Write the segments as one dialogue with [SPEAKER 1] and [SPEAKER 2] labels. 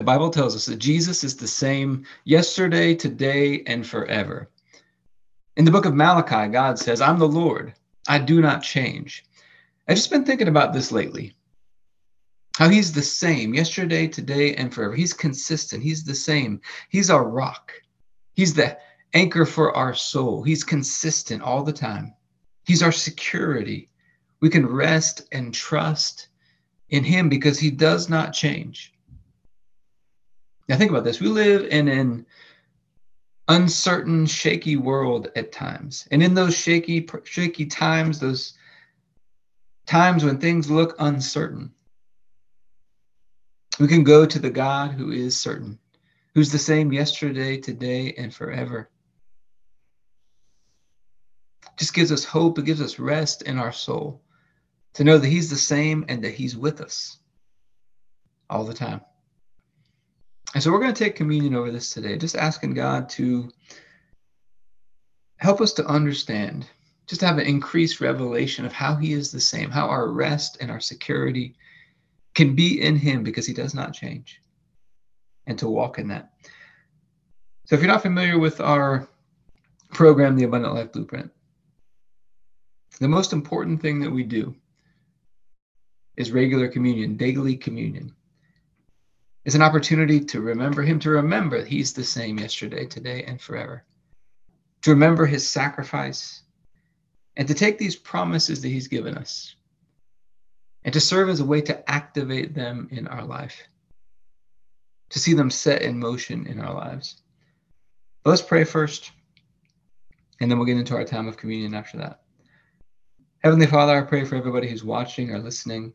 [SPEAKER 1] The Bible tells us that Jesus is the same yesterday, today, and forever. In the book of Malachi, God says, I'm the Lord. I do not change. I've just been thinking about this lately. How he's the same yesterday, today, and forever. He's consistent. He's the same. He's our rock. He's the anchor for our soul. He's consistent all the time. He's our security. We can rest and trust in him because he does not change. Now, think about this. We live in an uncertain, shaky world at times. And in those shaky, shaky times, those times when things look uncertain, we can go to the God who is certain, who's the same yesterday, today, and forever. Just gives us hope, it gives us rest in our soul to know that He's the same and that He's with us all the time. And so we're going to take communion over this today, just asking God to help us to understand, just to have an increased revelation of how He is the same, how our rest and our security can be in Him because He does not change, and to walk in that. So if you're not familiar with our program, the Abundant Life Blueprint, the most important thing that we do is regular communion, daily communion is an opportunity to remember him, to remember he's the same yesterday, today, and forever, to remember his sacrifice, and to take these promises that he's given us and to serve as a way to activate them in our life, to see them set in motion in our lives. But let's pray first, and then we'll get into our time of communion after that. Heavenly Father, I pray for everybody who's watching or listening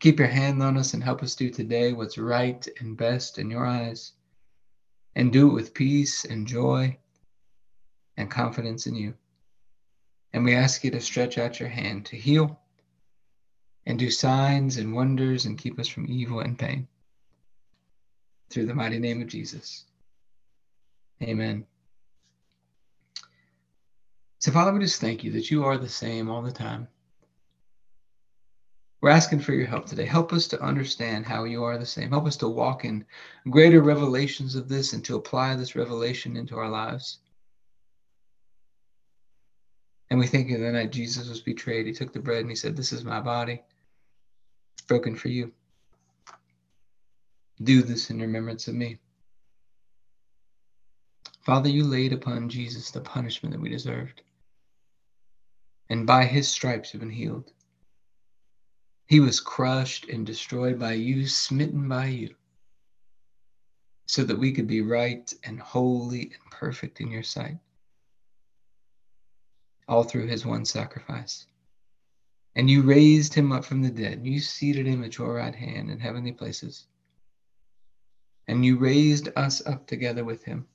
[SPEAKER 1] Keep your hand on us and help us do today what's right and best in your eyes. And do it with peace and joy and confidence in you. And we ask you to stretch out your hand to heal and do signs and wonders and keep us from evil and pain. Through the mighty name of Jesus. Amen. So, Father, we just thank you that you are the same all the time. We're asking for your help today. Help us to understand how you are the same. Help us to walk in greater revelations of this and to apply this revelation into our lives. And we think of the night Jesus was betrayed. He took the bread and he said, This is my body, broken for you. Do this in remembrance of me. Father, you laid upon Jesus the punishment that we deserved. And by his stripes you've been healed. He was crushed and destroyed by you, smitten by you. so that we could be right and holy and perfect in your sight. All through his one sacrifice. And you raised him up from the dead. and You seated him at your right hand in heavenly places. And you raised us up together with him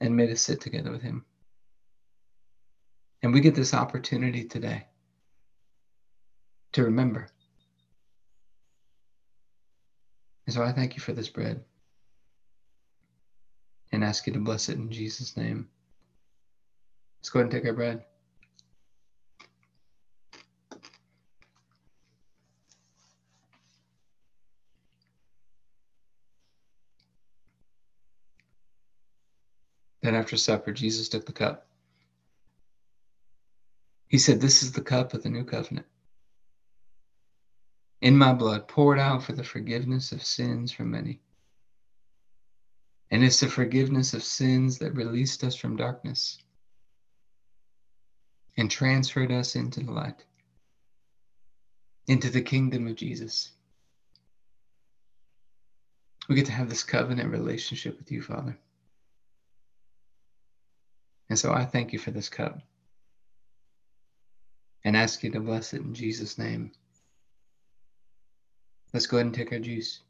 [SPEAKER 1] and made us sit together with him. And we get this opportunity today to remember. And so I thank you for this bread and ask you to bless it in Jesus' name. Let's go ahead and take our bread. Then after supper, Jesus took the cup. He said, This is the cup of the new covenant. In my blood, poured out for the forgiveness of sins for many. And it's the forgiveness of sins that released us from darkness and transferred us into the light, into the kingdom of Jesus. We get to have this covenant relationship with you, Father. And so I thank you for this cup and ask you to bless it in Jesus' name. Let's go ahead and take our juice.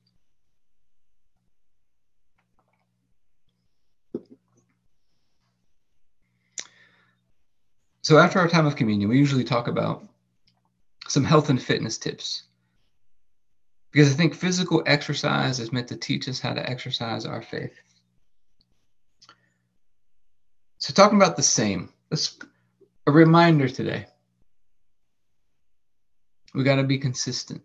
[SPEAKER 1] So, after our time of communion, we usually talk about some health and fitness tips. Because I think physical exercise is meant to teach us how to exercise our faith. So, talking about the same, a reminder today. We got to be consistent.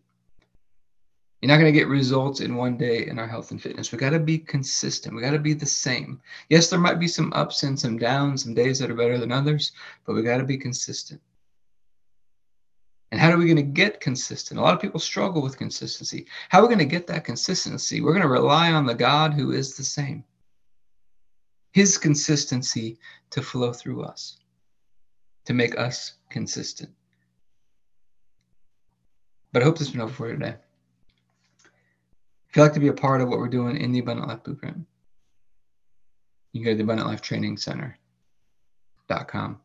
[SPEAKER 1] You're not going to get results in one day in our health and fitness. We got to be consistent. We got to be the same. Yes, there might be some ups and some downs, some days that are better than others, but we got to be consistent. And how are we going to get consistent? A lot of people struggle with consistency. How are we going to get that consistency? We're going to rely on the God who is the same his consistency to flow through us, to make us consistent. But I hope this has been helpful for you today. You'd like to be a part of what we're doing in the Abundant Life Blueprint, you can go to the Abundant Life Training Center.com.